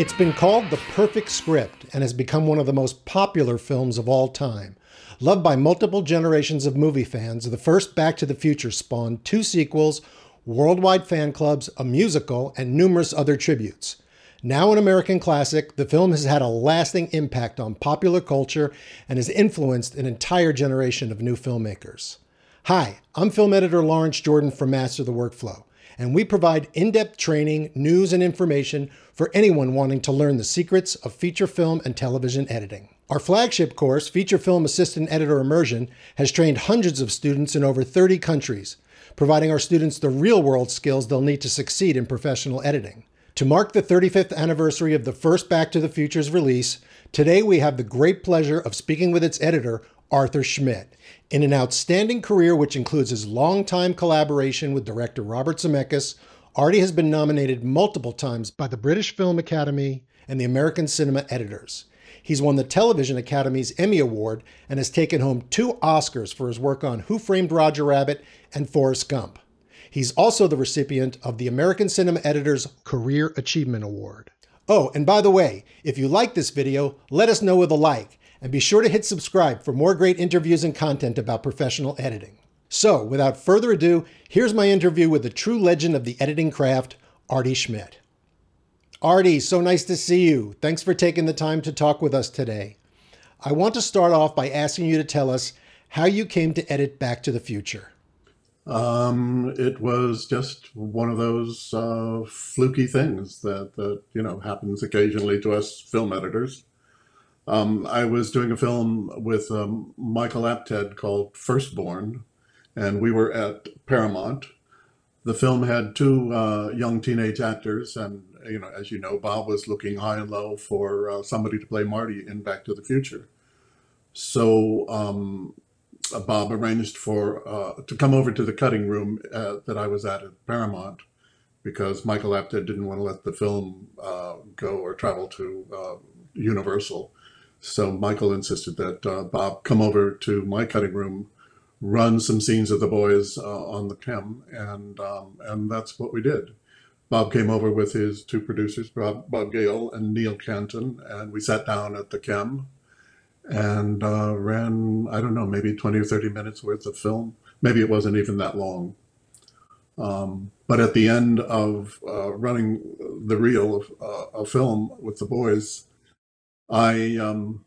It's been called the perfect script and has become one of the most popular films of all time. Loved by multiple generations of movie fans, the first Back to the Future spawned two sequels, worldwide fan clubs, a musical, and numerous other tributes. Now an American classic, the film has had a lasting impact on popular culture and has influenced an entire generation of new filmmakers. Hi, I'm film editor Lawrence Jordan from Master the Workflow, and we provide in depth training, news, and information for anyone wanting to learn the secrets of feature film and television editing. Our flagship course, Feature Film Assistant Editor Immersion, has trained hundreds of students in over 30 countries, providing our students the real world skills they'll need to succeed in professional editing. To mark the 35th anniversary of the first Back to the Future's release, today we have the great pleasure of speaking with its editor, Arthur Schmidt. In an outstanding career which includes his longtime collaboration with director Robert Zemeckis, Artie has been nominated multiple times by the British Film Academy and the American Cinema Editors. He's won the Television Academy's Emmy Award and has taken home two Oscars for his work on Who Framed Roger Rabbit and Forrest Gump. He's also the recipient of the American Cinema Editors Career Achievement Award. Oh, and by the way, if you like this video, let us know with a like, and be sure to hit subscribe for more great interviews and content about professional editing. So, without further ado, here's my interview with the true legend of the editing craft, Artie Schmidt. Artie, so nice to see you. Thanks for taking the time to talk with us today. I want to start off by asking you to tell us how you came to edit Back to the Future. Um, it was just one of those uh, fluky things that, that you know happens occasionally to us film editors. Um, I was doing a film with um, Michael Apted called Firstborn, and we were at Paramount. The film had two uh, young teenage actors, and you know, as you know, Bob was looking high and low for uh, somebody to play Marty in Back to the Future. So um, Bob arranged for uh, to come over to the cutting room uh, that I was at at Paramount because Michael Apted didn't want to let the film uh, go or travel to uh, Universal. So Michael insisted that uh, Bob come over to my cutting room, run some scenes of the boys on the KEM, and um, and that's what we did. Bob came over with his two producers, Bob, Bob Gale and Neil Canton, and we sat down at the KEM and uh, ran, I don't know, maybe 20 or 30 minutes worth of film. Maybe it wasn't even that long. Um, but at the end of uh, running the reel of uh, a film with the boys, I um,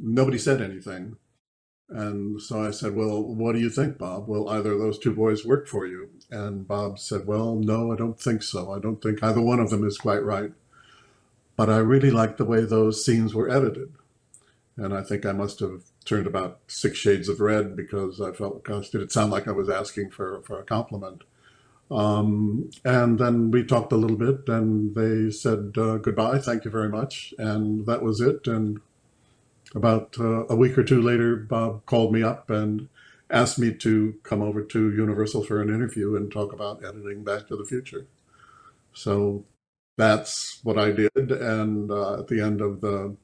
nobody said anything, and so I said, "Well, what do you think, Bob? Will either of those two boys work for you?" And Bob said, "Well, no, I don't think so. I don't think either one of them is quite right. But I really like the way those scenes were edited." and I think I must have turned about six shades of red because I felt, gosh, did it sound like I was asking for, for a compliment? Um, and then we talked a little bit, and they said uh, goodbye, thank you very much, and that was it. And about uh, a week or two later, Bob called me up and asked me to come over to Universal for an interview and talk about editing Back to the Future. So that's what I did, and uh, at the end of the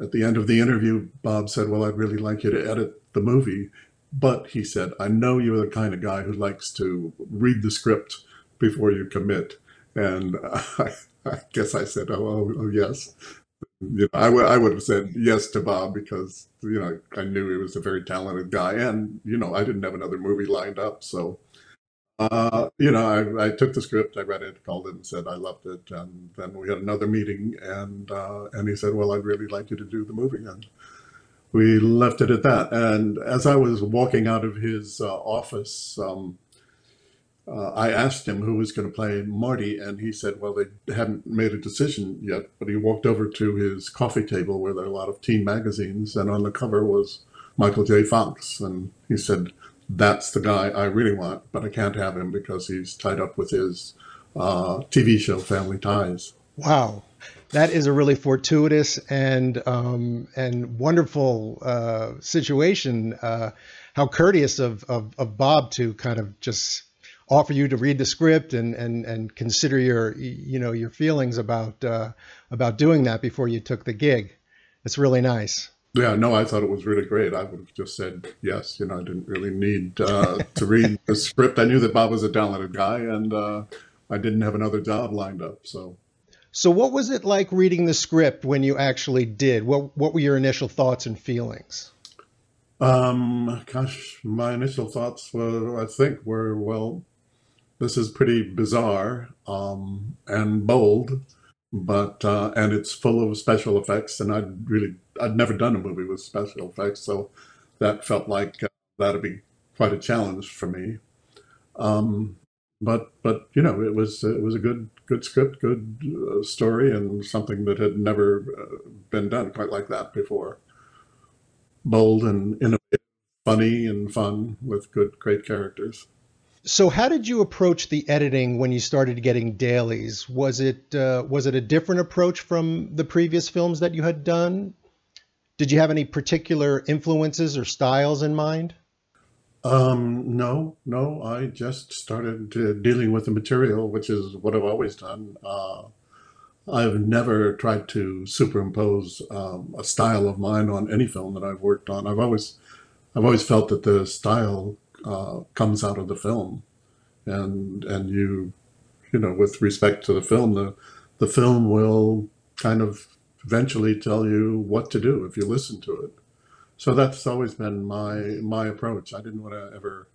at the end of the interview, Bob said, Well, I'd really like you to edit the movie. But he said, I know you're the kind of guy who likes to read the script before you commit. And I, I guess I said, Oh, oh, oh yes. You know, I, w- I would have said yes to Bob because, you know, I knew he was a very talented guy. And, you know, I didn't have another movie lined up. So uh, you know, I, I, took the script, I read it, called it, and said I loved it. And then we had another meeting, and uh, and he said, "Well, I'd really like you to do the movie." And we left it at that. And as I was walking out of his uh, office, um, uh, I asked him who was going to play Marty, and he said, "Well, they hadn't made a decision yet." But he walked over to his coffee table where there are a lot of teen magazines, and on the cover was Michael J. Fox, and he said that's the guy I really want, but I can't have him because he's tied up with his uh, TV show Family Ties. Wow, that is a really fortuitous and um, and wonderful uh, situation. Uh, how courteous of, of, of Bob to kind of just offer you to read the script and and and consider your you know your feelings about uh, about doing that before you took the gig. It's really nice. Yeah, no, I thought it was really great. I would have just said yes. You know, I didn't really need uh, to read the script. I knew that Bob was a talented guy, and uh, I didn't have another job lined up. So, So, what was it like reading the script when you actually did? What What were your initial thoughts and feelings? Um, gosh, my initial thoughts were, I think, were well, this is pretty bizarre um, and bold, but uh, and it's full of special effects, and I'd really I'd never done a movie with special effects, so that felt like uh, that'd be quite a challenge for me. Um, but but you know, it was it was a good good script, good uh, story, and something that had never uh, been done quite like that before. Bold and innovative, funny and fun with good, great characters. So, how did you approach the editing when you started getting dailies? Was it uh, was it a different approach from the previous films that you had done? Did you have any particular influences or styles in mind? Um, no, no. I just started uh, dealing with the material, which is what I've always done. Uh, I've never tried to superimpose um, a style of mine on any film that I've worked on. I've always, I've always felt that the style uh, comes out of the film, and and you, you know, with respect to the film, the the film will kind of eventually tell you what to do if you listen to it. So that's always been my my approach. I didn't want to ever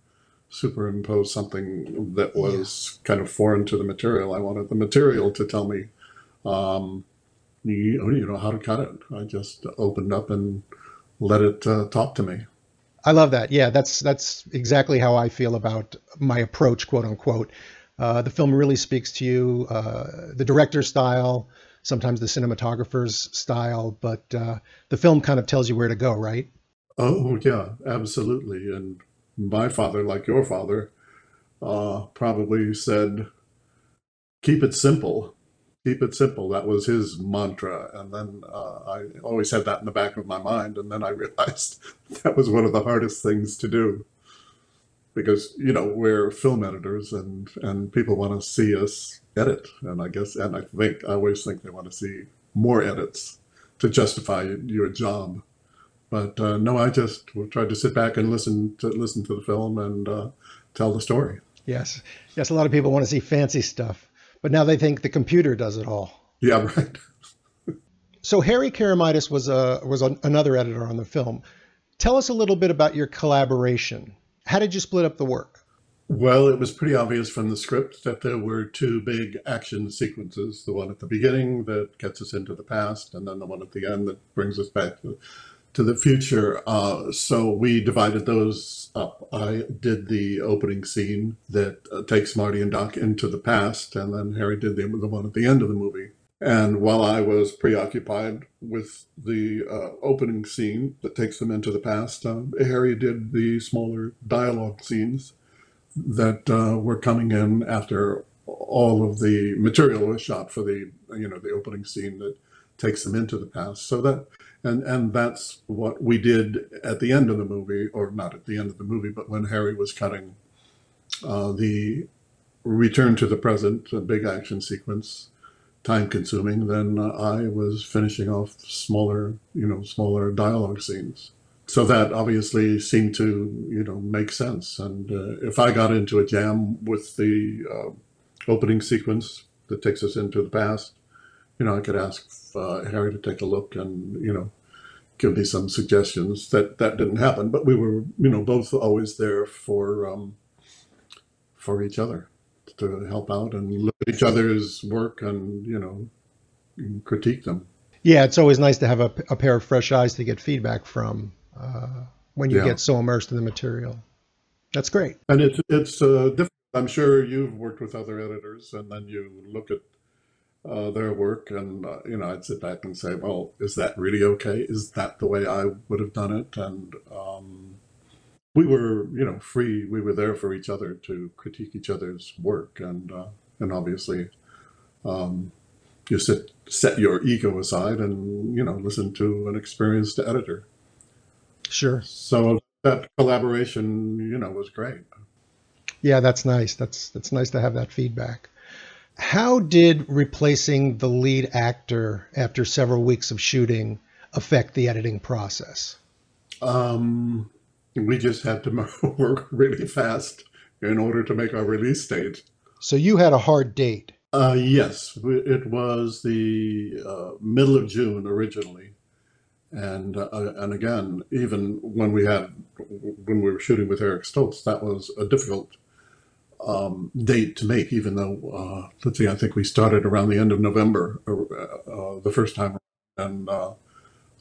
superimpose something that was yeah. kind of foreign to the material. I wanted the material to tell me, um, you, you know, how to cut it. I just opened up and let it uh, talk to me. I love that. Yeah, that's that's exactly how I feel about my approach, quote unquote. Uh, the film really speaks to you, uh, the director's style, sometimes the cinematographer's style, but uh, the film kind of tells you where to go, right? Oh, yeah, absolutely. And my father, like your father, uh, probably said, keep it simple. Keep it simple. That was his mantra. And then uh, I always had that in the back of my mind. And then I realized that was one of the hardest things to do because, you know, we're film editors and, and people want to see us edit. And I guess, and I think, I always think they want to see more edits to justify your job. But uh, no, I just tried to sit back and listen to listen to the film and uh, tell the story. Yes, yes. A lot of people want to see fancy stuff, but now they think the computer does it all. Yeah, right. so Harry Keramidas was a was a, another editor on the film. Tell us a little bit about your collaboration. How did you split up the work? Well, it was pretty obvious from the script that there were two big action sequences the one at the beginning that gets us into the past, and then the one at the end that brings us back to, to the future. Uh, so we divided those up. I did the opening scene that uh, takes Marty and Doc into the past, and then Harry did the, the one at the end of the movie. And while I was preoccupied with the uh, opening scene that takes them into the past, uh, Harry did the smaller dialogue scenes that uh, were coming in after all of the material was shot for the you know the opening scene that takes them into the past. So that and and that's what we did at the end of the movie, or not at the end of the movie, but when Harry was cutting uh, the return to the present, a big action sequence, time consuming. Then uh, I was finishing off smaller, you know, smaller dialogue scenes so that obviously seemed to you know make sense. And uh, if I got into a jam with the uh, opening sequence that takes us into the past, you know, I could ask uh, Harry to take a look and you know give me some suggestions. That that didn't happen, but we were you know both always there for um, for each other to help out and look at each other's work and you know critique them. Yeah, it's always nice to have a, a pair of fresh eyes to get feedback from uh, when you yeah. get so immersed in the material. That's great. And it's it's uh, different. I'm sure you've worked with other editors, and then you look at uh, their work, and uh, you know, I'd sit back and say, "Well, is that really okay? Is that the way I would have done it?" And um, we were, you know, free. We were there for each other to critique each other's work, and uh, and obviously, um, you sit set your ego aside and you know listen to an experienced editor. Sure. So that collaboration, you know, was great. Yeah, that's nice. That's that's nice to have that feedback. How did replacing the lead actor after several weeks of shooting affect the editing process? Um, we just had to work really fast in order to make our release date. So you had a hard date. Uh, yes, it was the uh, middle of June originally, and uh, and again, even when we had when we were shooting with Eric Stoltz, that was a difficult um, date to make. Even though uh, let's see, I think we started around the end of November uh, uh, the first time, and our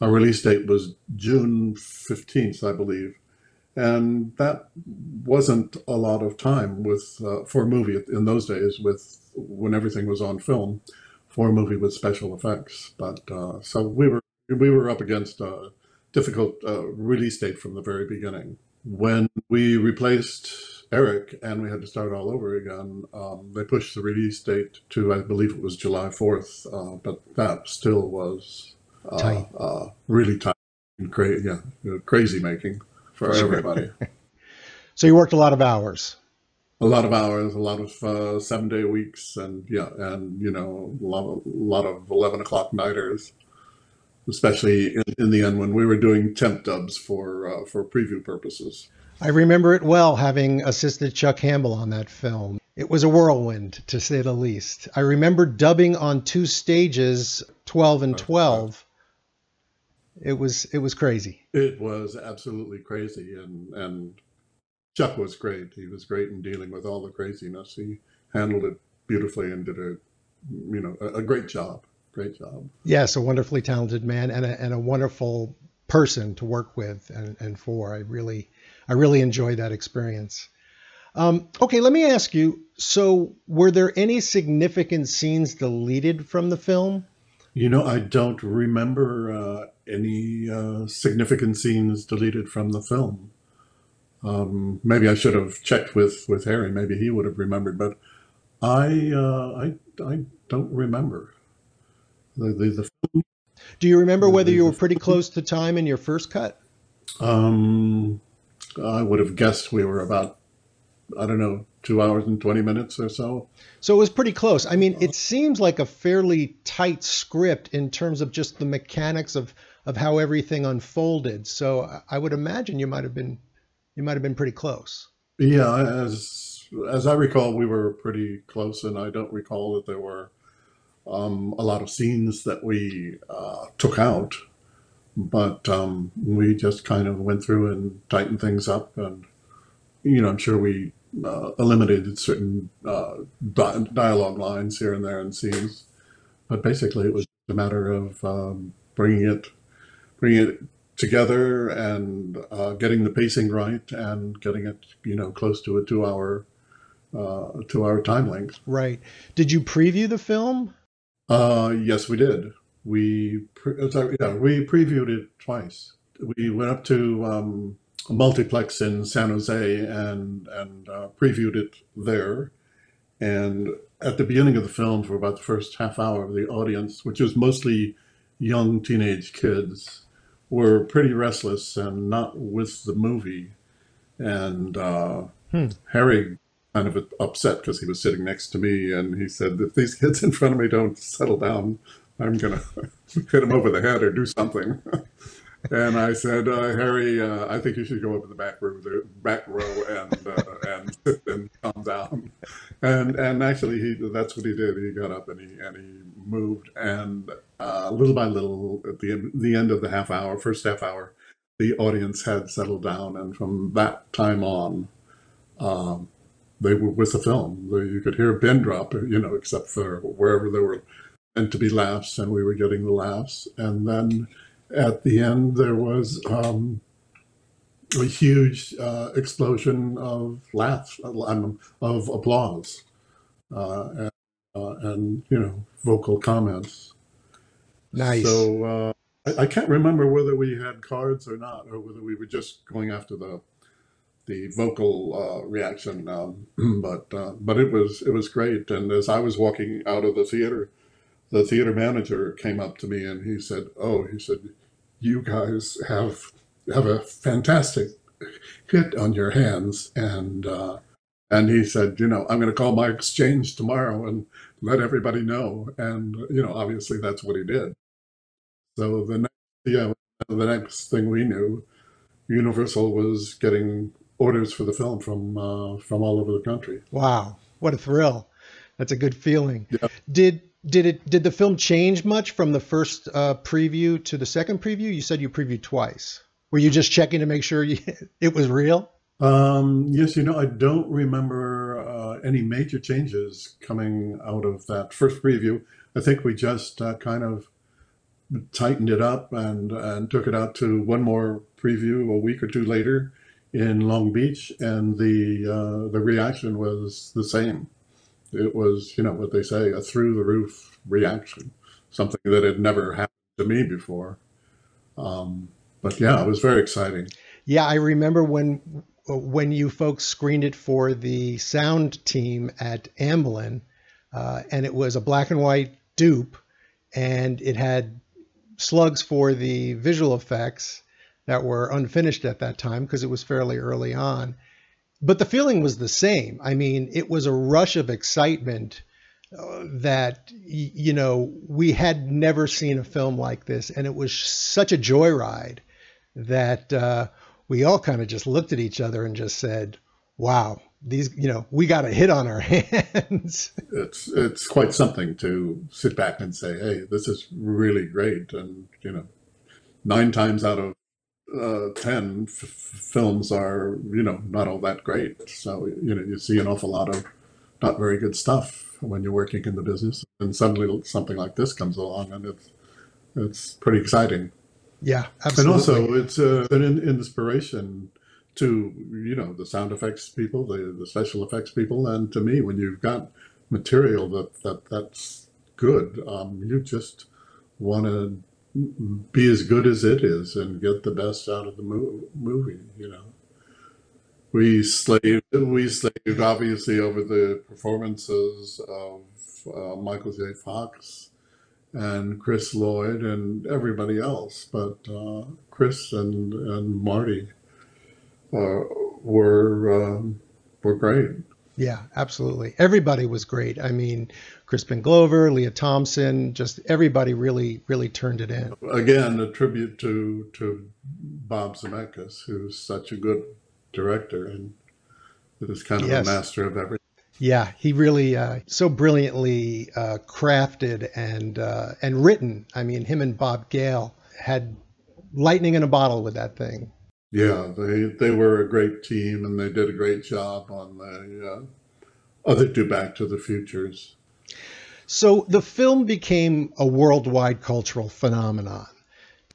release date was June fifteenth, I believe and that wasn't a lot of time with uh, for a movie in those days with when everything was on film for a movie with special effects. But uh, so we were we were up against a difficult uh, release date from the very beginning. When we replaced eric and we had to start all over again um, they pushed the release date to i believe it was july 4th uh, but that still was uh, tight. Uh, really tight and cra- yeah, crazy making for everybody. so you worked a lot of hours. A lot of hours, a lot of uh, seven day weeks, and yeah, and you know, a lot of, a lot of eleven o'clock nighters, especially in, in the end when we were doing temp dubs for uh, for preview purposes. I remember it well, having assisted Chuck Campbell on that film. It was a whirlwind, to say the least. I remember dubbing on two stages, 12 and 12, it was it was crazy. It was absolutely crazy, and and Chuck was great. He was great in dealing with all the craziness. He handled it beautifully and did a you know a, a great job. Great job. Yes, a wonderfully talented man and a, and a wonderful person to work with and, and for. I really I really enjoyed that experience. Um, okay, let me ask you. So, were there any significant scenes deleted from the film? You know, I don't remember uh, any uh, significant scenes deleted from the film. Um, maybe I should have checked with, with Harry. Maybe he would have remembered, but I uh, I, I don't remember the, the, the film. Do you remember whether you were pretty close to time in your first cut? Um, I would have guessed we were about I don't know two hours and 20 minutes or so. So it was pretty close. I mean, it seems like a fairly tight script in terms of just the mechanics of, of how everything unfolded. So I would imagine you might have been you might have been pretty close. Yeah, as as I recall, we were pretty close, and I don't recall that there were um, a lot of scenes that we uh, took out, but um, we just kind of went through and tightened things up, and you know, I'm sure we uh, eliminated certain uh, di- dialogue lines here and there and scenes, but basically it was a matter of um, bringing it, bringing it together and uh, getting the pacing right and getting it, you know, close to a two-hour, uh, two-hour time length. Right. Did you preview the film? Uh, yes, we did. We pre- sorry, yeah, we previewed it twice. We went up to um, a multiplex in San Jose and and uh, previewed it there. And at the beginning of the film, for about the first half hour, the audience, which was mostly young teenage kids, were pretty restless and not with the movie. And uh, hmm. Harry kind of upset because he was sitting next to me, and he said, "If these kids in front of me don't settle down, I'm gonna hit them over the head or do something." and I said, uh, Harry, uh, I think you should go up in the back room, the back row, and uh, and and calm down. And and actually, he that's what he did. He got up and he and he moved, and uh, little by little, at the the end of the half hour, first half hour, the audience had settled down, and from that time on. Um, they were with the film. You could hear a pin drop, you know, except for wherever there were meant to be laughs, and we were getting the laughs. And then at the end, there was um, a huge uh, explosion of laughs, of applause, uh, and, uh, and, you know, vocal comments. Nice. So uh, I, I, can't remember whether we had cards or not, or whether we were just going after the the vocal uh, reaction. Um, but uh, but it was it was great. And as I was walking out of the theater, the theater manager came up to me and he said, "Oh, he said." you guys have have a fantastic hit on your hands and uh, and he said you know i'm going to call my exchange tomorrow and let everybody know and you know obviously that's what he did so the next yeah the next thing we knew universal was getting orders for the film from uh, from all over the country wow what a thrill That's a good feeling. Yeah. Did did it did the film change much from the first uh, preview to the second preview? You said you previewed twice. Were you just checking to make sure you, it was real? Um, yes, you know, I don't remember uh, any major changes coming out of that first preview. I think we just uh, kind of tightened it up and and took it out to one more preview a week or two later in Long Beach, and the uh, the reaction was the same. It was, you know, what they say, a through the roof reaction, something that had never happened to me before. Um, but yeah, it was very exciting. Yeah, I remember when when you folks screened it for the sound team at Amblin, uh, and it was a black and white dupe, and it had slugs for the visual effects that were unfinished at that time because it was fairly early on. But the feeling was the same. I mean, it was a rush of excitement uh, that, you know, we had never seen a film like this. And it was such a joyride that uh, we all kind of just looked at each other and just said, wow, these, you know, we got a hit on our hands. it's it's quite something to sit back and say, hey, this is really great, and you know, nine times out of uh, ten f- films are you know not all that great. So you know, you see an awful lot of not very good stuff when you're working in the business, and suddenly something like this comes along, and it's it's pretty exciting. Yeah, absolutely. And also, it's uh, an inspiration to you know the sound effects people, the the special effects people, and to me, when you've got material that that that's good, um, you just want to be as good as it is and get the best out of the mo- movie. You know, we slaved we slaved obviously over the performances of uh, Michael J. Fox and Chris Lloyd and everybody else, but uh, Chris and and Marty uh, were um, were great. Yeah, absolutely. Everybody was great. I mean, Crispin Glover, Lea Thompson, just everybody really, really turned it in. Again, a tribute to to Bob Zemeckis, who's such a good director and is kind of yes. a master of everything. Yeah, he really uh, so brilliantly uh, crafted and uh, and written. I mean, him and Bob Gale had lightning in a bottle with that thing. Yeah, they they were a great team, and they did a great job on the uh, other two Back to the Futures. So the film became a worldwide cultural phenomenon.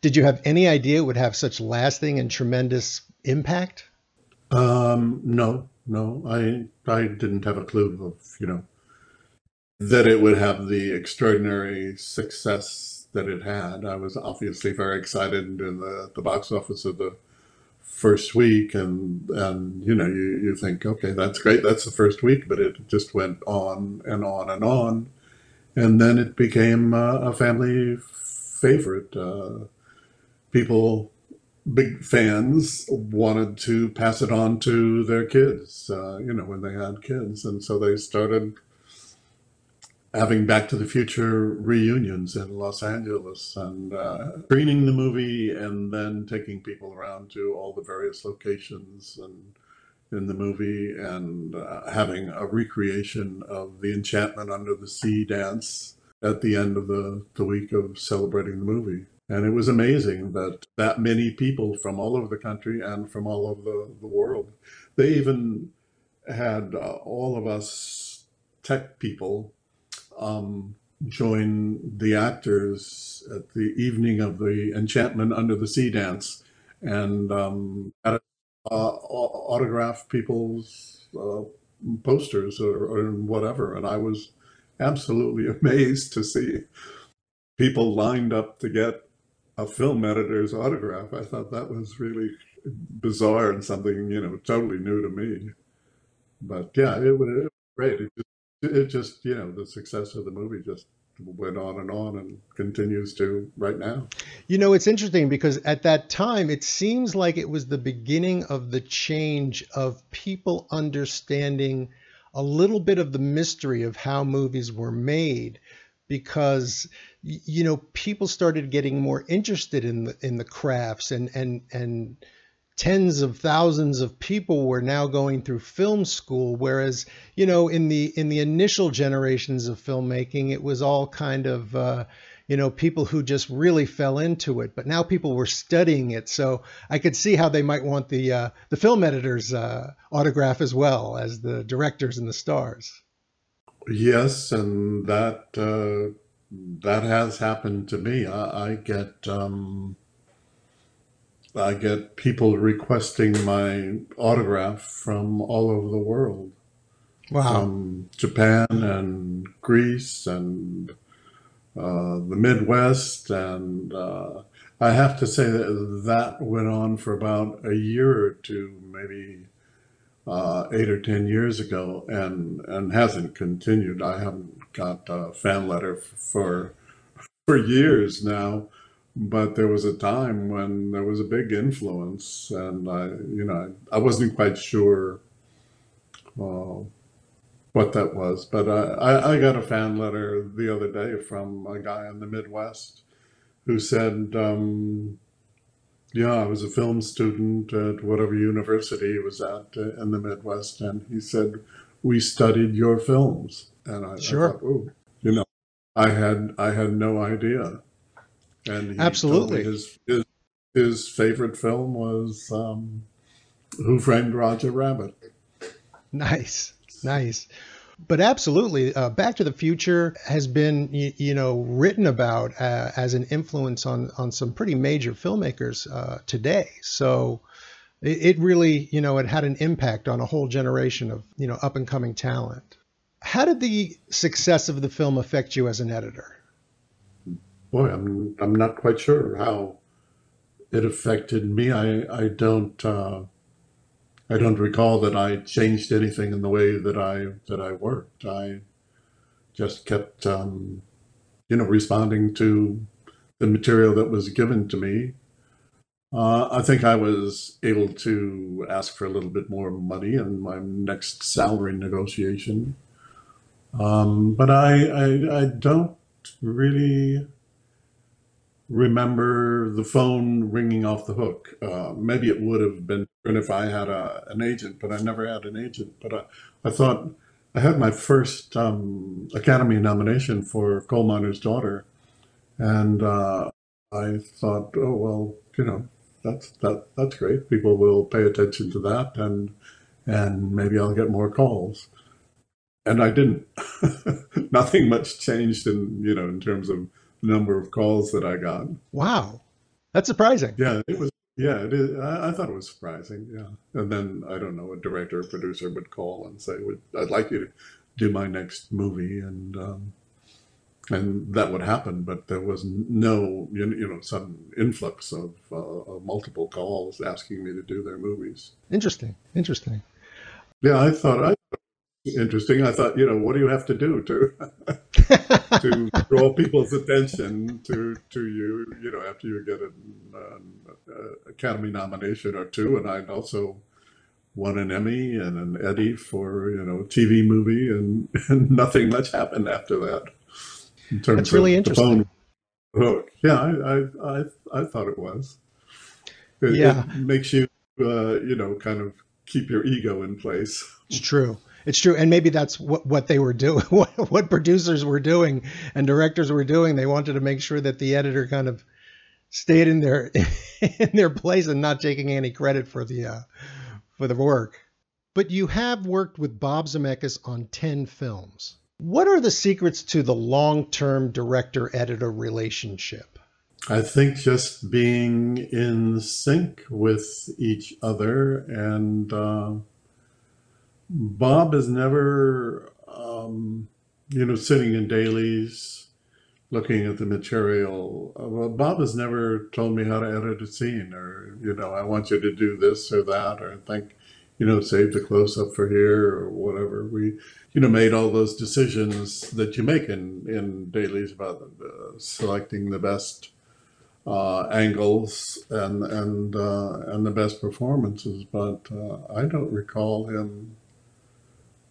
Did you have any idea it would have such lasting and tremendous impact? Um, no, no, I I didn't have a clue of you know that it would have the extraordinary success that it had. I was obviously very excited in the the box office of the first week and and you know you, you think okay that's great that's the first week but it just went on and on and on. And then it became uh, a family favorite. Uh, people big fans wanted to pass it on to their kids uh, you know when they had kids. And so they started having Back to the Future reunions in Los Angeles and uh, screening the movie and then taking people around to all the various locations and in the movie and uh, having a recreation of the Enchantment Under the Sea dance at the end of the, the week of celebrating the movie. And it was amazing that that many people from all over the country and from all over the, the world, they even had uh, all of us tech people um, join the actors at the evening of the Enchantment Under the Sea dance and um, uh, autograph people's uh, posters or, or whatever. And I was absolutely amazed to see people lined up to get a film editor's autograph. I thought that was really bizarre and something, you know, totally new to me. But yeah, it, it was great. It just it just you know the success of the movie just went on and on and continues to right now. You know, it's interesting because at that time it seems like it was the beginning of the change of people understanding a little bit of the mystery of how movies were made because you know people started getting more interested in the in the crafts and and and tens of thousands of people were now going through film school whereas you know in the in the initial generations of filmmaking it was all kind of uh, you know people who just really fell into it. But now people were studying it. So i could see how they might want the uh, the film editor's uh, autograph as well as the directors and the stars. Yes and that uh, that has happened to me. I, I get um, I get people requesting my autograph from all over the world. Wow. From Japan and Greece and uh, the Midwest. And uh, I have to say that that went on for about a year or two, maybe uh, eight or 10 years ago, and, and hasn't continued. I haven't got a fan letter for, for years now but there was a time when there was a big influence, and I, you know, I, wasn't quite sure uh, what that was, but I, I got a fan letter the other day from a guy in the Midwest who said, um, "Yeah, I was a film student at whatever university he was at uh, in the Midwest, and he said we studied your films." And I, sure. I thought, you know, I had I had no idea and absolutely his, his his favorite film was um, Who Framed Roger Rabbit. Nice, nice. But absolutely, uh, Back to the Future has been, you, you know, written about uh, as an influence on on some pretty major filmmakers uh, today. So it, it really, you know, it had an impact on a whole generation of, you know, up and coming talent. How did the success of the film affect you as an editor? Boy, I'm I'm not quite sure how it affected me. I I don't uh, I don't recall that I changed anything in the way that I that I worked. I just kept um, you know responding to the material that was given to me. Uh, I think I was able to ask for a little bit more money in my next salary negotiation. Um, but I, I, I don't really remember the phone ringing off the hook. Uh, maybe it would have been different if I had a, an agent, but I never had an agent. But I, I thought I had my first um, Academy nomination for Coal Miner's Daughter, and uh, I thought, oh well, you know, that's that that's great. People will pay attention to that, and and maybe I'll get more calls. And I didn't. Nothing much changed in you know in terms of number of calls that I got. Wow, that's surprising. Yeah, it was. Yeah, it is. I, I, thought it was surprising. Yeah, and then I don't know, a director or producer would call and say, "Would "I'd like you to do my next movie," and um, and that would happen. But there was no, you know, sudden influx of, uh, of multiple calls asking me to do their movies. Interesting. Interesting. Yeah, I thought I interesting. I thought, you know, what do you have to do to to draw people's attention to to you? You know, after you get an, an Academy nomination or two, and I'd also won an Emmy and an Eddie for you know a TV movie, and, and nothing much happened after that. In terms That's really of interesting. The phone hook. Yeah, I, I I I thought it was. It, yeah, it makes you uh, you know kind of keep your ego in place. It's true. It's true, and maybe that's what what they were doing, what, what producers were doing, and directors were doing. They wanted to make sure that the editor kind of stayed in their in their place and not taking any credit for the uh, for the work. But you have worked with Bob Zemeckis on ten films. What are the secrets to the long-term director-editor relationship? I think just being in sync with each other and. Uh Bob is never, um, you know, sitting in dailies looking at the material. Uh, Bob has never told me how to edit a scene or, you know, I want you to do this or that, or think, you know, save the close up for here or whatever. We, you know, made all those decisions that you make in, in dailies about uh, selecting the best uh, angles and and uh, and the best performances, but uh, I don't recall him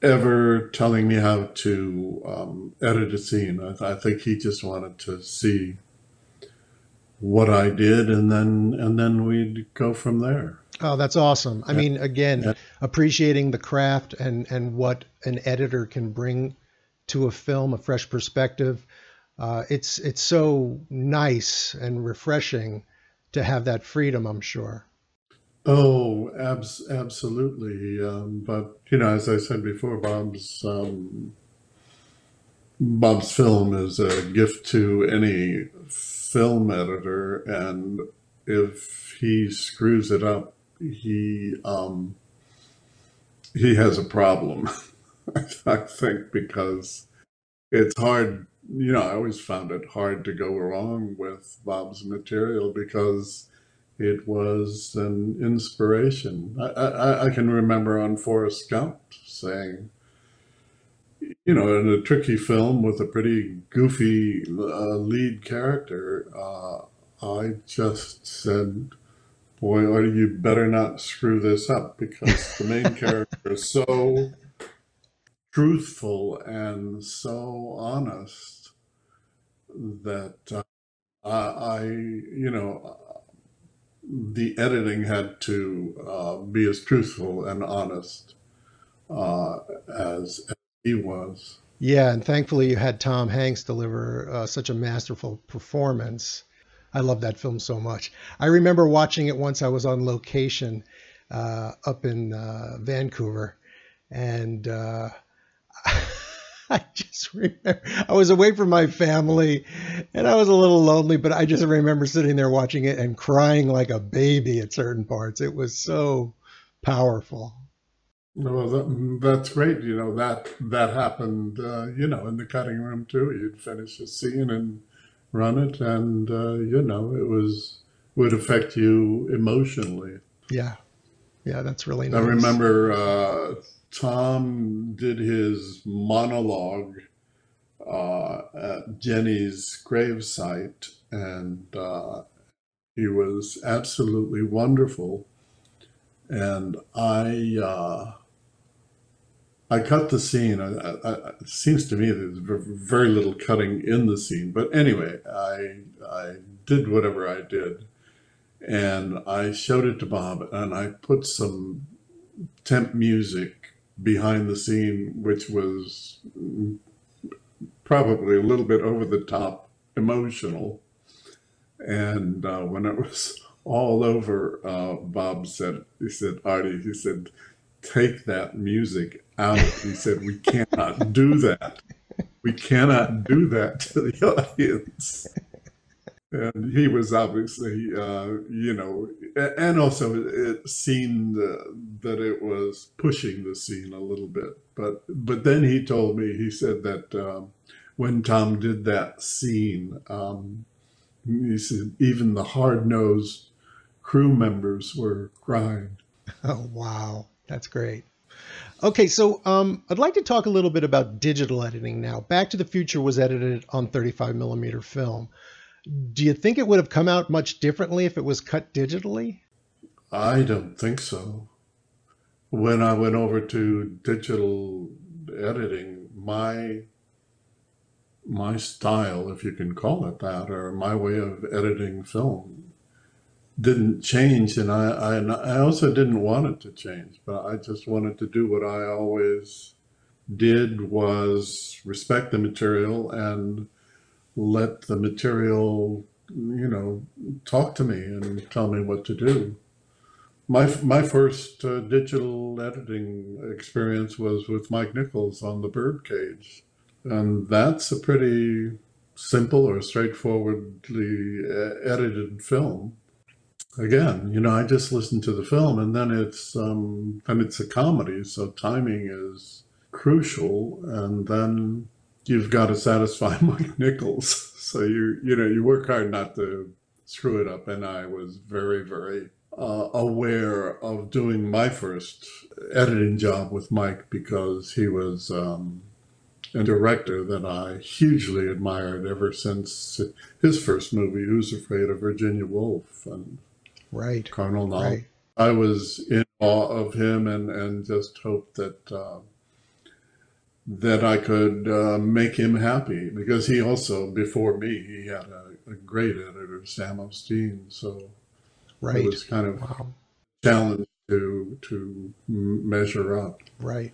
ever telling me how to um, edit a scene. I, th- I, think he just wanted to see what I did, and then and then we'd go from there. Oh, that's awesome. I mean, again, Yeah. appreciating the craft and and what an editor can bring to a film, a fresh perspective. Uh, it's it's so nice and refreshing to have that freedom. I'm sure. Oh, abs- absolutely. Um, but you know, as I said before, Bob's um, Bob's film is a gift to any film editor, and if he screws it up, he um, he has a problem. I think because it's hard. You know, I always found it hard to go wrong with Bob's material because it was an inspiration. I, I, I can remember on Forrest Gump saying, you know, in a tricky film with a pretty goofy uh, lead character, uh, I just said, boy, or you better not screw this up because the main character is so truthful and so honest that uh, I, I, you know, the editing had to uh, be as truthful and honest uh, as, as he was. Yeah, and thankfully you had Tom Hanks deliver uh, such a masterful performance. I love that film so much. I remember watching it once I was on location uh, up in uh, Vancouver, and uh, I just remember I was away from my family, and I was a little lonely. But I just remember sitting there watching it and crying like a baby at certain parts. It was so powerful. Well, that, that's great. You know that that happened. Uh, you know, in the cutting room too. You'd finish a scene and run it, and uh, you know it was would affect you emotionally. Yeah, yeah, that's really I remember uh, Tom did his monologue uh, at Jenny's gravesite, and uh, he was absolutely wonderful. And I, uh, I cut the scene. I, I, it seems to me there's very little cutting in the scene, but anyway, I, I did whatever I did, and I showed it to Bob, and I put some temp music behind the scene, which was probably a little bit over the top emotional. And uh, when it was all over, uh, Bob said, he said, Artie, he said, take that music out. He said, we cannot do that. We cannot do that to the audience. And he was obviously, uh, you know, and also it seemed uh, that it was pushing the scene a little bit. But but then he told me, he said that um, when Tom did that scene, um, he said even the hard nosed crew members were crying. Oh, wow. That's great. Okay, so um, I'd like to talk a little bit about digital editing now. Back to the Future was edited on 35 millimeter film. Do you think it would have come out much differently if it was cut digitally? I don't think so. When I went over to digital editing, my my style, if you can call it that, or my way of editing film didn't change, and I, I, I also didn't want it to change, but I just wanted to do what I always did was respect the material and let the material, you know, talk to me and tell me what to do. My my first uh, digital editing experience was with Mike Nichols on the Birdcage, and that's a pretty simple or straightforwardly uh, edited film. Again, you know, I just listened to the film, and then it's um, and it's a comedy, so timing is crucial, and then you've got to satisfy Mike Nichols. So you you know you work hard not to screw it up, and I was very very uh, aware of doing my first editing job with Mike because he was um, a director that I hugely admired ever since his first movie, Who's Afraid of Virginia Woolf and Right, Colonel right. I was in awe of him and, and just hoped that uh, that I could uh, make him happy because he also before me he had a, a great editor Sam O'Steen so Right. it was kind of Wow. challenge to to measure up. Right.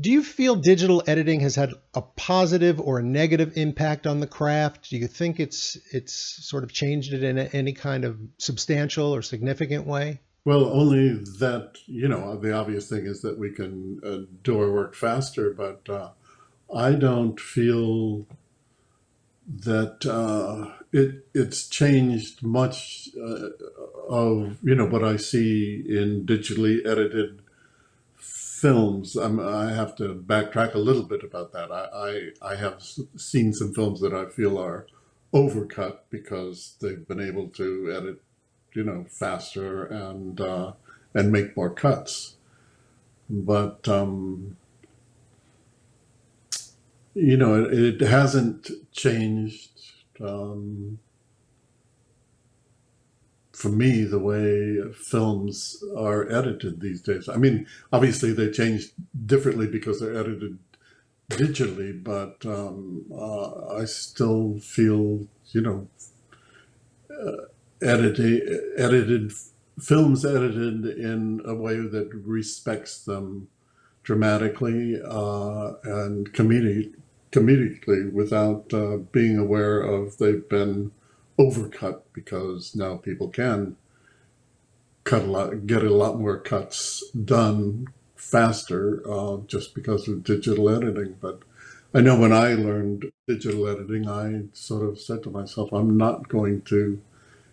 Do you feel digital editing has had a positive or a negative impact on the craft? Do you think it's it's sort of changed it in any kind of substantial or significant way? Well, only that you know the obvious thing is that we can uh, do our work faster, but uh, I don't feel that uh, it it's changed much uh, of you know what I see in digitally edited films. I'm, I have to backtrack a little bit about that. I, I I have seen some films that I feel are overcut because they've been able to edit you know faster and uh, and make more cuts. But um, you know, it, it hasn't changed um, for me the way films are edited these days. I mean, obviously they change differently because they're edited digitally, but um, uh, I still feel, you know, uh, edited edited films edited in a way that respects them dramatically uh, and comedic comedically without uh, being aware of they've been overcut because now people can cut a lot, get a lot more cuts done faster uh, just because of digital editing. But I know when I learned digital editing, I sort of said to myself, I'm not going to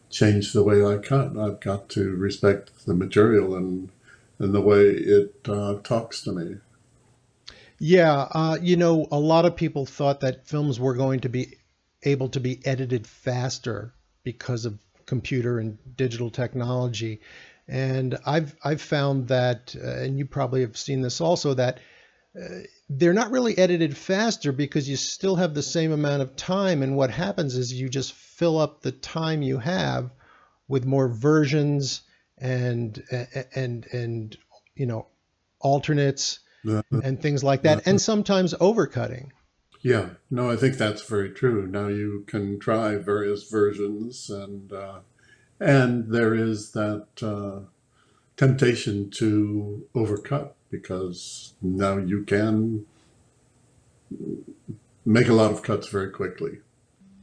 change the way I cut. I've got to respect the material and and the way it uh, talks to me. Yeah, uh, you know, a lot of people thought that films were going to be able to be edited faster because of computer and digital technology. And I've I've found that, uh, and you probably have seen this also, that uh, they're not really edited faster because you still have the same amount of time. And what happens is you just fill up the time you have with more versions and and and you know alternates and things like that, and sometimes overcutting. Yeah, no, I think that's very true. Now you can try various versions, and uh, and there is that uh, temptation to overcut because now you can make a lot of cuts very quickly.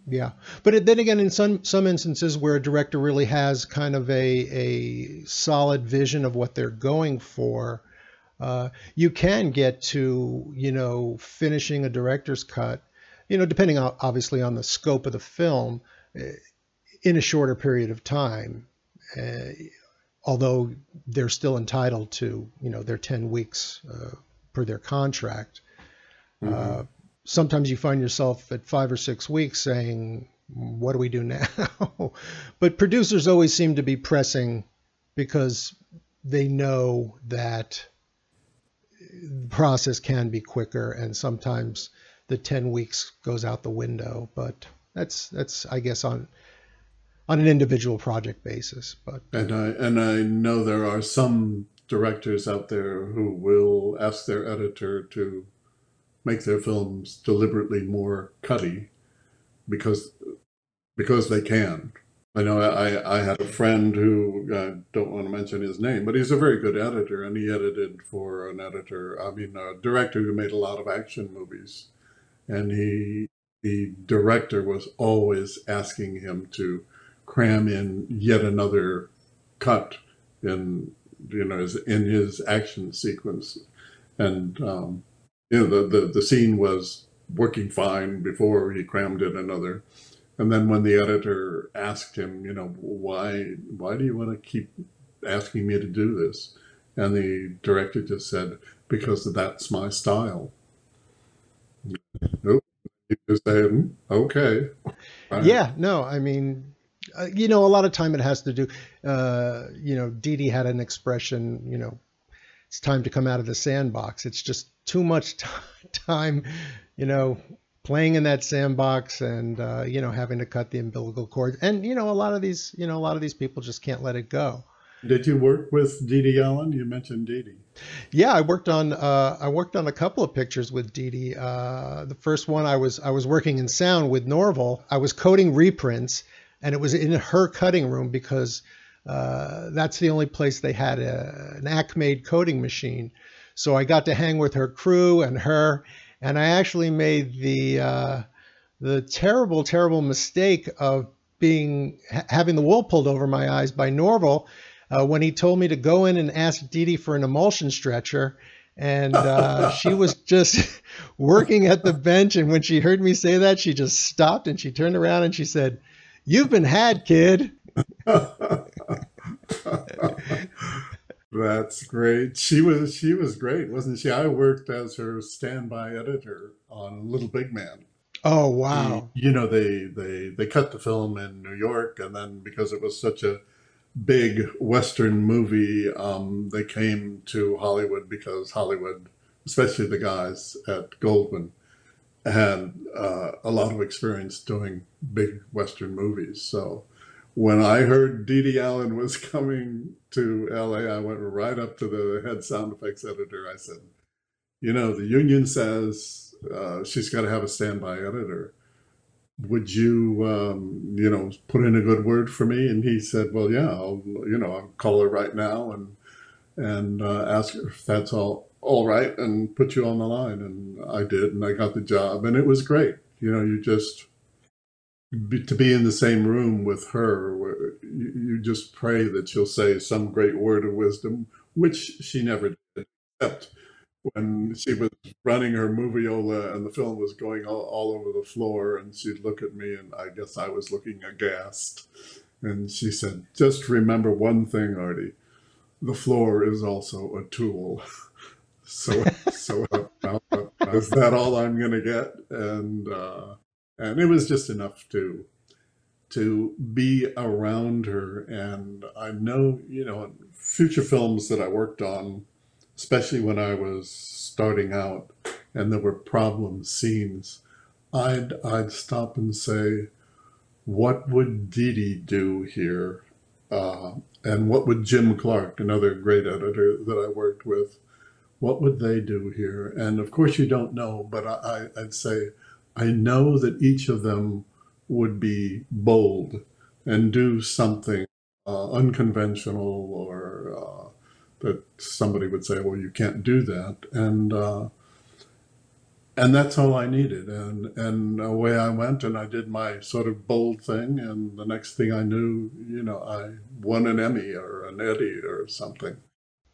Yeah, but then again, in some some instances where a director really has kind of a a solid vision of what they're going for, uh, you can get to you know finishing a director's cut you know depending obviously on the scope of the film eh, in a shorter period of time uh, although they're still entitled to you know their 10 weeks uh, per their contract mm-hmm. uh, sometimes you find yourself at five or six weeks saying what do we do now but producers always seem to be pressing because they know that the process can be quicker, and sometimes the 10 weeks goes out the window. But that's that's I guess on on an individual project basis. But and I and I know there are some directors out there who will ask their editor to make their films deliberately more cutty because because they can I know I, I had a friend who I don't want to mention his name, but he's a very good editor, and he edited for an editor, I mean, a director who made a lot of action movies. And he, the director was always asking him to cram in yet another cut in, you know, in his action sequence. And, um, you know, the, the, the scene was working fine before he crammed in another and then when the editor asked him, you know, why why do you want to keep asking me to do this? And the director just said, because that's my style. Nope. You just say, hmm, okay. Right. Yeah, no, I mean, uh, you know, a lot of time it has to do, uh, you know, Dede had an expression, you know, it's time to come out of the sandbox. It's just too much t- time, you know, playing in that sandbox and uh, you know having to cut the umbilical cord and you know a lot of these you know a lot of these people just can't let it go did you work with Dede Allen? You mentioned Dede. Yeah, I worked on uh, I worked on a couple of pictures with Dede. Uh, the first one I was I was working in sound with Norval. I was coding reprints, and it was in her cutting room because uh, that's the only place they had a, an Acme coding machine. So I got to hang with her crew and her, and I actually made the uh, the terrible, terrible mistake of being having the wool pulled over my eyes by Norval uh, when he told me to go in and ask Dee for an emulsion stretcher. And uh, she was just working at the bench. And when she heard me say that, she just stopped and she turned around and she said, You've been had, kid. That's great. She was she was great, wasn't she? I worked as her standby editor on Little Big Man. Oh wow! You, you know they they they cut the film in New York, and then because it was such a big Western movie, um, they came to Hollywood because Hollywood, especially the guys at Goldwyn, had uh, a lot of experience doing big Western movies. So when I heard Dede Allen was coming to LA, I went right up to the head sound effects editor. I said, You know, the union says uh, she's got to have a standby editor. Would you, um, you know, put in a good word for me? And he said, Well, yeah, I'll, you know, I'll call her right now and and uh, ask her if that's all all right and put you on the line. And I did, and I got the job, and it was great. You know, you just be, to be in the same room with her, you, you just pray that she'll say some great word of wisdom, which she never did, except when she was running her moviola and the film was going all, all over the floor, and she'd look at me, and I guess I was looking aghast. And she said, Just remember one thing, Artie the floor is also a tool. so, so is that all I'm going to get? And uh, and it was just enough to to be around her. And I know, you know, future films that I worked on, especially when I was starting out, and there were problem scenes, I'd I'd stop and say, "What would Dee do here?" Uh, and what would Jim Clark, another great editor that I worked with, what would they do here? And of course, you don't know, but I, I'd say I know that each of them would be bold and do something uh, unconventional or uh, that somebody would say, well, you can't do that. And uh, and that's all I needed. And and away I went, and I did my sort of bold thing. And the next thing I knew, you know, I won an Emmy or an Eddie or something.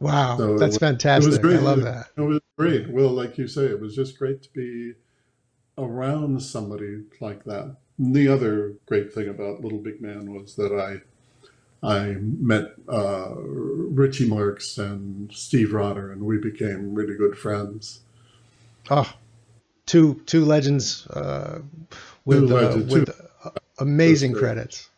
Wow, so that's was, fantastic! It was great. I love that. It was great. Well, like you say, it was just great to be around somebody like that. And the other great thing about Little Big Man was that I I met uh, Richie Marks and Steve Rotter, and we became really good friends. Oh, two two legends uh, with two uh, with amazing credits.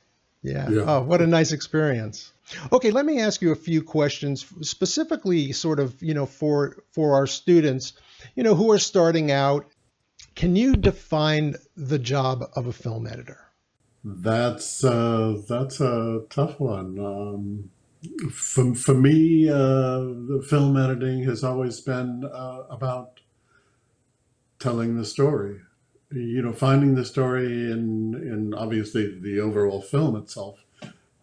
Yeah. yeah. Oh, what a nice experience. Okay, let me ask you a few questions specifically sort of, you know, for for our students, you know, who are starting out. Can you define the job of a film editor? That's uh, that's a tough one. Um, for, for me, uh, the film editing has always been uh, about telling the story. You know, finding the story in in obviously the overall film itself,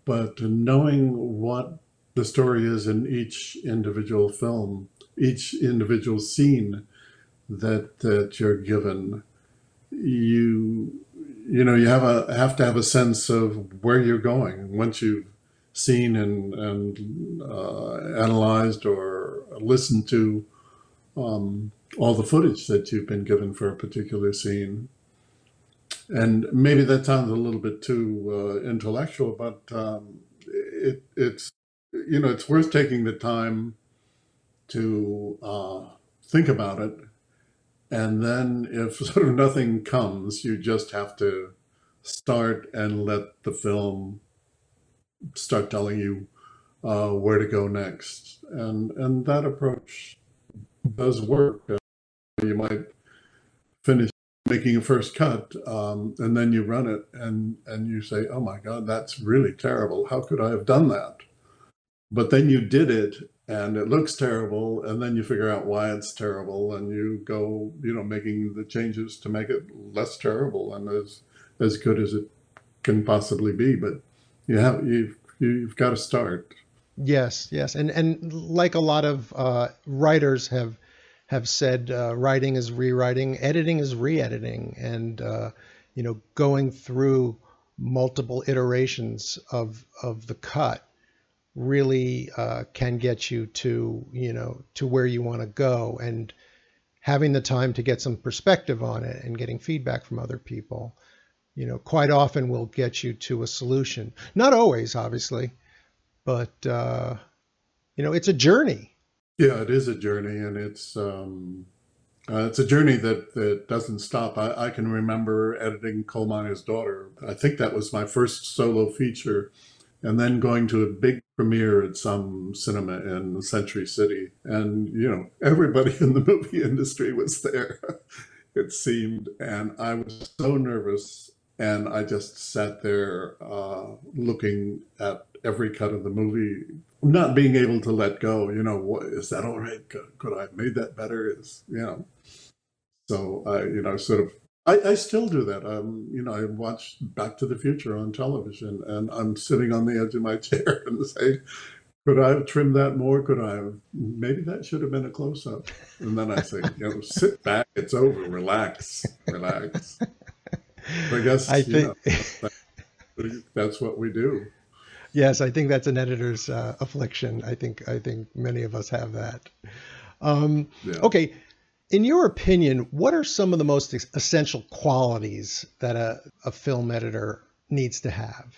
but knowing what the story is in each individual film, each individual scene that that you're given, you you know you have a have to have a sense of where you're going. Once you've seen and and uh, analyzed or listened to um, all the footage that you've been given for a particular scene. And maybe that sounds a little bit too uh, intellectual, but um, it, it's you know it's worth taking the time to uh, think about it, and then if sort of nothing comes, you just have to start and let the film start telling you uh, where to go next, and and that approach does work you might finish making a first cut um, and then you run it and and you say oh my god that's really terrible. How could i have done that? But then you did it and it looks terrible and then you figure out why it's terrible and you go you know making the changes to make it less terrible and as as good as it can possibly be. But you have you you've got to start. Yes, yes, and and like a lot of uh, writers have have said, uh, writing is rewriting, editing is re-editing, and uh, you know, going through multiple iterations of of the cut really uh, can get you to you know to where you want to go. And having the time to get some perspective on it and getting feedback from other people you know quite often will get you to a solution. Not always obviously but uh, you know it's a journey yeah it is a journey and it's um, uh, it's a journey that, that doesn't stop. I, I can remember editing Coal Miner's Daughter. I think that was my first solo feature. And then going to a big premiere at some cinema in Century City. And, you know, everybody in the movie industry was there, it seemed. And I was so nervous. And I just sat there uh, looking at every cut of the movie, not being able to let go. You know, what, is that all right? Could, could I have made that better? Is you know. So I, you know, sort of, I, I still do that. Um, you know, I watch Back to the Future on television, and I'm sitting on the edge of my chair and say, could I have trimmed that more? Could I have? Maybe that should have been a close up. And then I say, you know, sit back. It's over. Relax. Relax. I guess I think know, that's what we do yes, I think that's an editor's uh, affliction. I think I think many of us have that. Um, yeah. Okay, in your opinion, what are some of the most essential qualities that a, a film editor needs to have?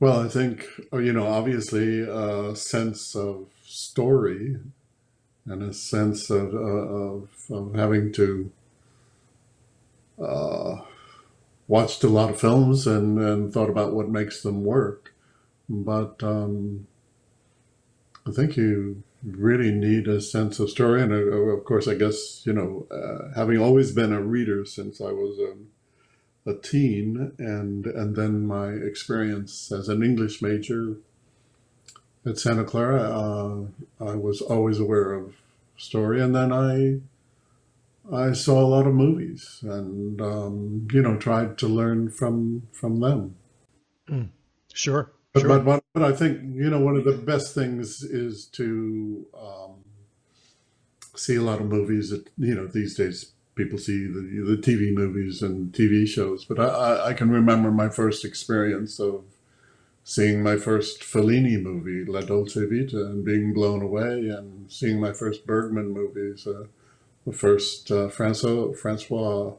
Well, I think uh, you know, obviously, a sense of story and a sense of, uh, of, of having to uh, watched a lot of films and, and thought about what makes them work. But um, I think you really need a sense of story. And uh, of course, I guess, you know, uh, having always been a reader since I was a, a teen, and, and then my experience as an English major at Santa Clara, uh, I was always aware of story. And then I I saw a lot of movies and um, you know tried to learn from from them. Mm, sure. But, sure. but, but, but I think, you know, one of the best things is to um, see a lot of movies that, you know, these days people see the, the TV movies and TV shows. But I, I can remember my first experience of seeing my first Fellini movie, La Dolce Vita, and being blown away, and seeing my first Bergman movies, uh, the first uh, Francois, Francois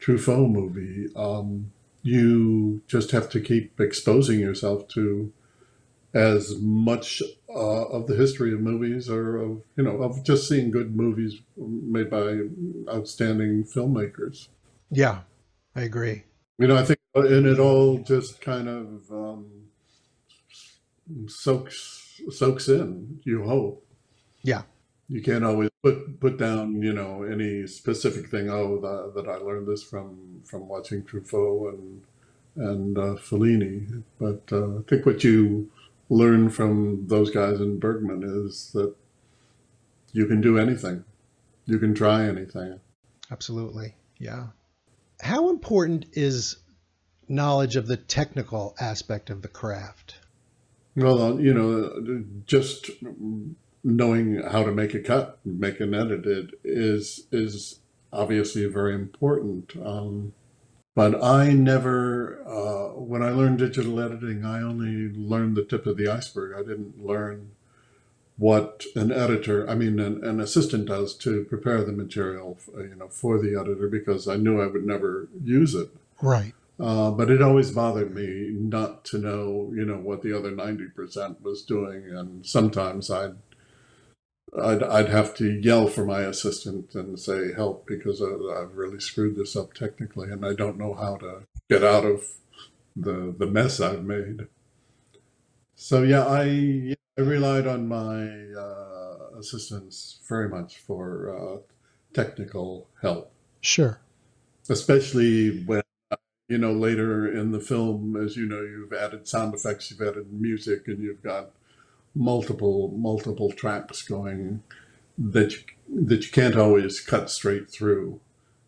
Truffaut movie. Um, you just have to keep exposing yourself to as much uh, of the history of movies or of you know of just seeing good movies made by outstanding filmmakers. Yeah i agree. You know i think and it all just kind of um, soaks soaks in you hope. Yeah you can't always put put down you know any specific thing oh that, that i learned this from from watching truffaut and and uh, fellini. But uh, i think what you learn from those guys in bergman is that you can do anything. You can try anything. Absolutely. Yeah. How important is knowledge of the technical aspect of the craft? Well you know just knowing how to make a cut, make an edit is is obviously very important. Um, but I never, uh, when I learned digital editing, I only learned the tip of the iceberg. I didn't learn what an editor, I mean, an, an assistant does to prepare the material, you know, for the editor because I knew I would never use it. Right. Uh, but it always bothered me not to know, you know, what the other 90% was doing. And sometimes I'd I'd, I'd have to yell for my assistant and say help because I've really screwed this up technically and I don't know how to get out of the the mess I've made. So yeah, I I relied on my uh, assistants very much for uh, technical help. Sure. Especially when you know later in the film, as you know, you've added sound effects, you've added music, and you've got multiple multiple tracks going that you, that you can't always cut straight through.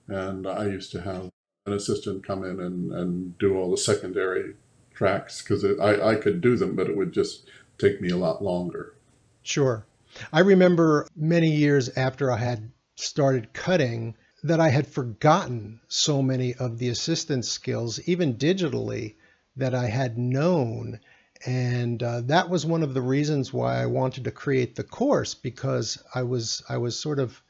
And I used to have an assistant come in and, and do all the secondary tracks because I, I could do them, but it would just take me a lot longer. Sure. I remember many years after I had started cutting that I had forgotten so many of the assistance skills, even digitally, that I had known. And uh, that was one of the reasons why I wanted to create the course because I was I was sort of,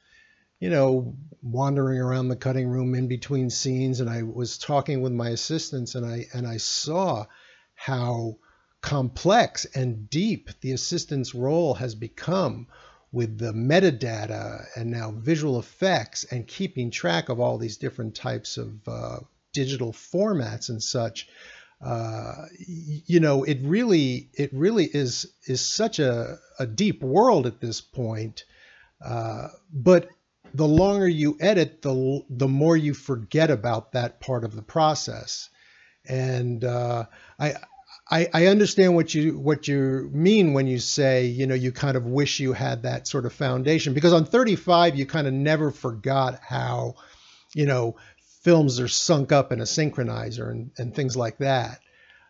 you know, wandering around the cutting room in between scenes, and I was talking with my assistants, and I and I saw how complex and deep the assistant's role has become with the metadata and now visual effects and keeping track of all these different types of uh, digital formats and such. Uh, you know, it really, it really is is such a, a deep world at this point. Uh, but the longer you edit, the the more you forget about that part of the process. And uh, I I, I understand what you what you mean when you say you know you kind of wish you had that sort of foundation because on 35 you kind of never forgot how you know films are sunk up in a synchronizer and, and things like that.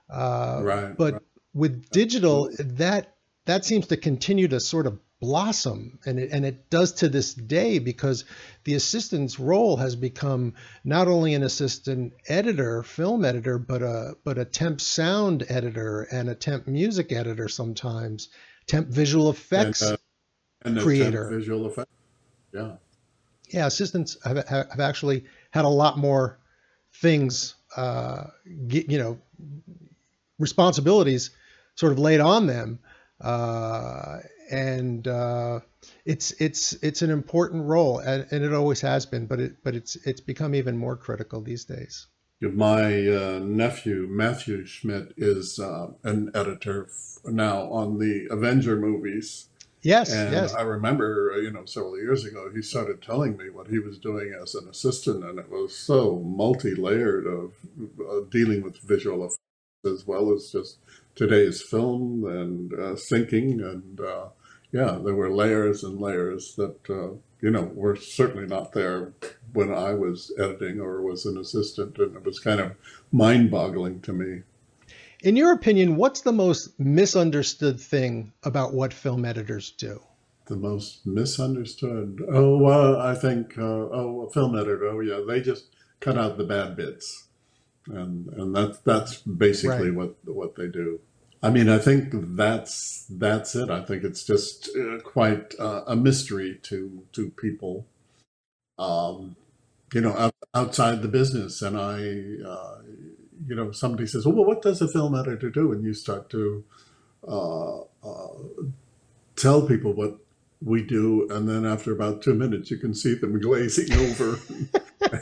Uh, right. But right. with digital, that that seems to continue to sort of blossom and it, and it does to this day because the assistant's role has become not only an assistant editor film editor but a but a temp sound editor and a temp music editor sometimes temp visual effects and, uh, and creator visual effects yeah yeah assistants have, have actually had a lot more things uh, you know responsibilities sort of laid on them uh, and uh, it's it's it's an important role, and, and, it always has been. But it but it's it's become even more critical these days. My uh, nephew Matthew Schmidt is uh, an editor now on the Avenger movies. Yes, and yes. I remember, you know, several years ago, he started telling me what he was doing as an assistant, and it was so multi-layered of uh, dealing with visual effects as well as just today's film and uh, syncing and uh, yeah, there were layers and layers that, uh, you know, were certainly not there when I was editing or was an assistant. And it was kind of mind boggling to me. In your opinion, what's the most misunderstood thing about what film editors do? The most misunderstood? Oh, well, I think, uh, oh, a film editor, oh, yeah, they just cut out the bad bits. And, and that's, that's basically right. what, what they do. I mean, I think that's that's it. I think it's just uh, quite uh, a mystery to to people, um, you know, out, outside the business. And I, uh, you know, somebody says, "Well, what does a film editor do?" And you start to uh, uh, tell people what we do, and then after about two minutes, you can see them glazing over.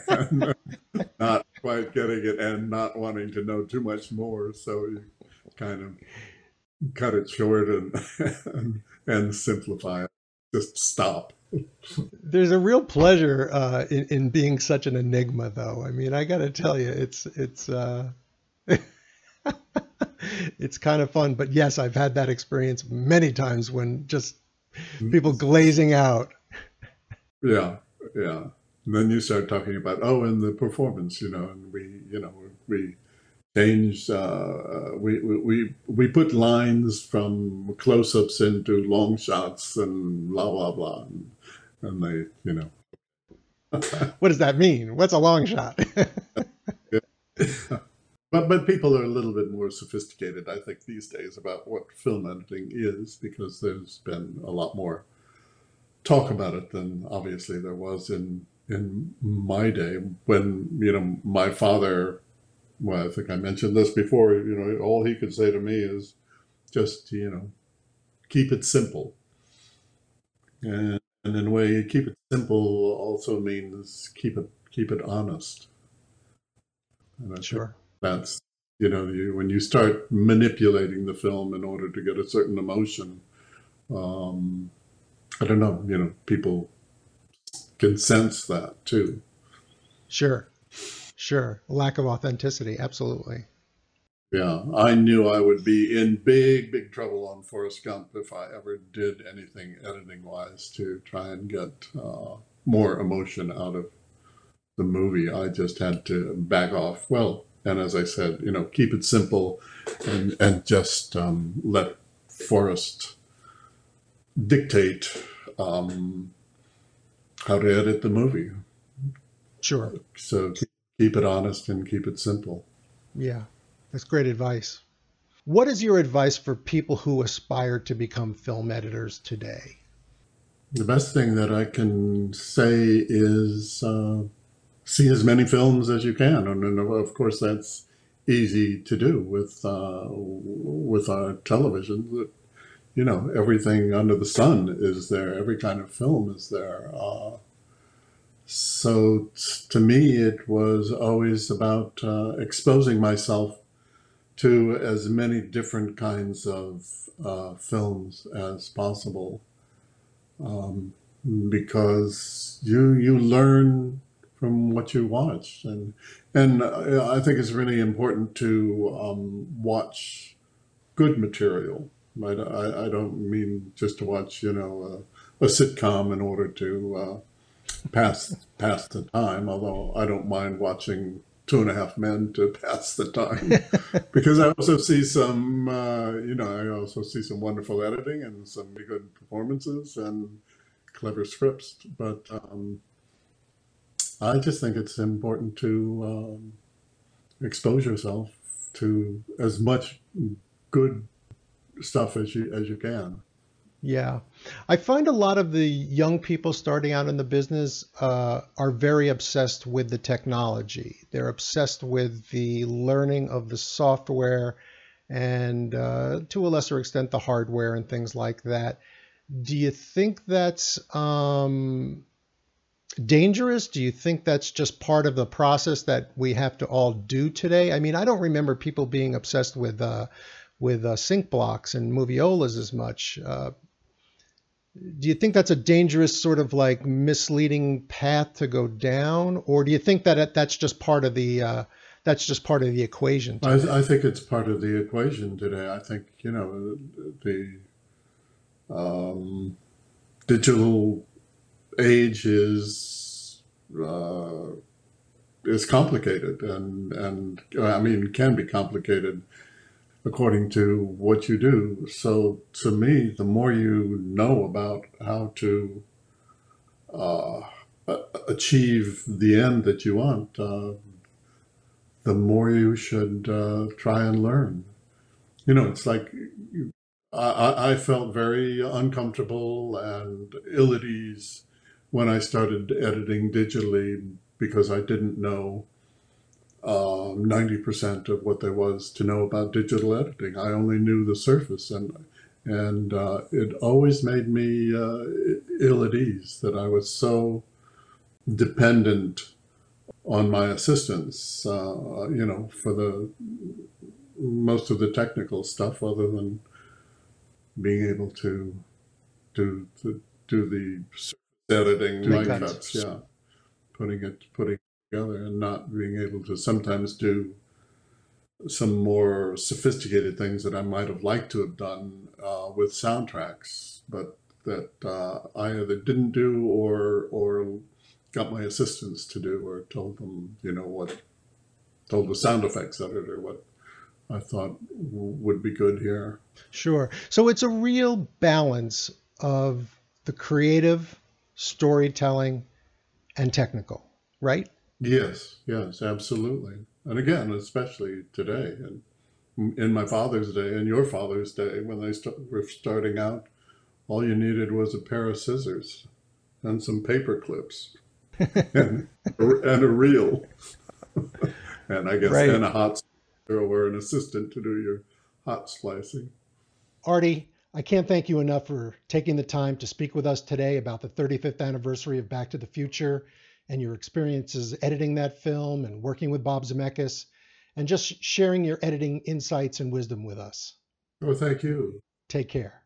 and, not quite getting it and not wanting to know too much more. So you kind of cut it short and and, and simplify it. Just stop. There's a real pleasure uh, in, in being such an enigma, though. I mean, I got to tell you, it's it's uh, it's kind of fun. But yes, I've had that experience many times when just people glazing out. Yeah, yeah. And then you start talking about oh, and the performance, you know, and we, you know, we changed. Uh, we, we we put lines from close-ups into long shots and blah blah blah, and they, you know. what does that mean? What's a long shot? but but people are a little bit more sophisticated, I think, these days about what film editing is because there's been a lot more talk about it than obviously there was in in my day when you know my father well, I think I mentioned this before, you know, all he could say to me is just, you know, keep it simple. And, and in a way, keep it simple also means keep it keep it honest. And sure. That's you know, you, when you start manipulating the film in order to get a certain emotion, um, I don't know, you know, people can sense that too. Sure. Sure. Lack of authenticity. Absolutely. Yeah. I knew I would be in big, big trouble on Forrest Gump if I ever did anything editing wise to try and get uh, more emotion out of the movie. I just had to back off. Well, and as I said, you know, keep it simple, and and just um, let Forrest dictate um, how to edit the movie. Sure. So keep it honest and keep it simple. Yeah, that's great advice. What is your advice for people who aspire to become film editors today? The best thing that I can say is uh, see as many films as you can, and, of course that's easy to do with uh, with our television. You know, everything under the sun is there. Every kind of film is there. Uh, so to me, it was always about uh, exposing myself to as many different kinds of uh, films as possible um, because you you learn from what you watch and and I think it's really important to um, watch good material. I, I, I, don't mean just to watch you know a, a sitcom in order to uh, pass pass the time. Although I don't mind watching Two and a Half Men to pass the time, because I also see some uh, you know I also see some wonderful editing and some good performances and clever scripts, but um, I just think it's important to um, expose yourself to as much good stuff as you as you can. Yeah, I find a lot of the young people starting out in the business uh, are very obsessed with the technology. They're obsessed with the learning of the software and, uh, to a lesser extent, the hardware and things like that. Do you think that's um, dangerous? Do you think that's just part of the process that we have to all do today? I mean, I don't remember people being obsessed with uh, with uh, sync blocks and moviolas as much. Uh, do you think that's a dangerous sort of like misleading path to go down, or do you think that that's just part of the uh, that's just part of the equation? I, I, think it's part of the equation today. I think you know the um, digital age is uh, is complicated, and and I mean can be complicated according to what you do. So to me, the more you know about how to uh, achieve the end that you want, uh, the more you should uh, try and learn. You know, it's like I, I felt very uncomfortable and ill at ease when I started editing digitally because I didn't know um, 90% of what there was to know about digital editing. I only knew the surface and and uh, it always made me uh, ill at ease that I was so dependent on my assistants, uh, you know, for the most of the technical stuff other than being able to do to do the editing, line cuts. yeah, putting it putting it together, and not being able to sometimes do some more sophisticated things that I might have liked to have done uh, with soundtracks, but that uh, I either didn't do or or got my assistants to do, or told them, you know, what told the sound effects editor what I thought would be good here. Sure. So it's a real balance of the creative, storytelling, and technical, right? Yes, yes, absolutely. And again, especially today, and in my father's day and your father's day, when they st- were starting out, all you needed was a pair of scissors and some paper clips and, and a reel. and I guess right. and a hot or an assistant to do your hot splicing. Artie, I can't thank you enough for taking the time to speak with us today about the 35th anniversary of Back to the Future and your experiences editing that film and working with Bob Zemeckis and just sharing your editing insights and wisdom with us. Oh, thank you. Take care.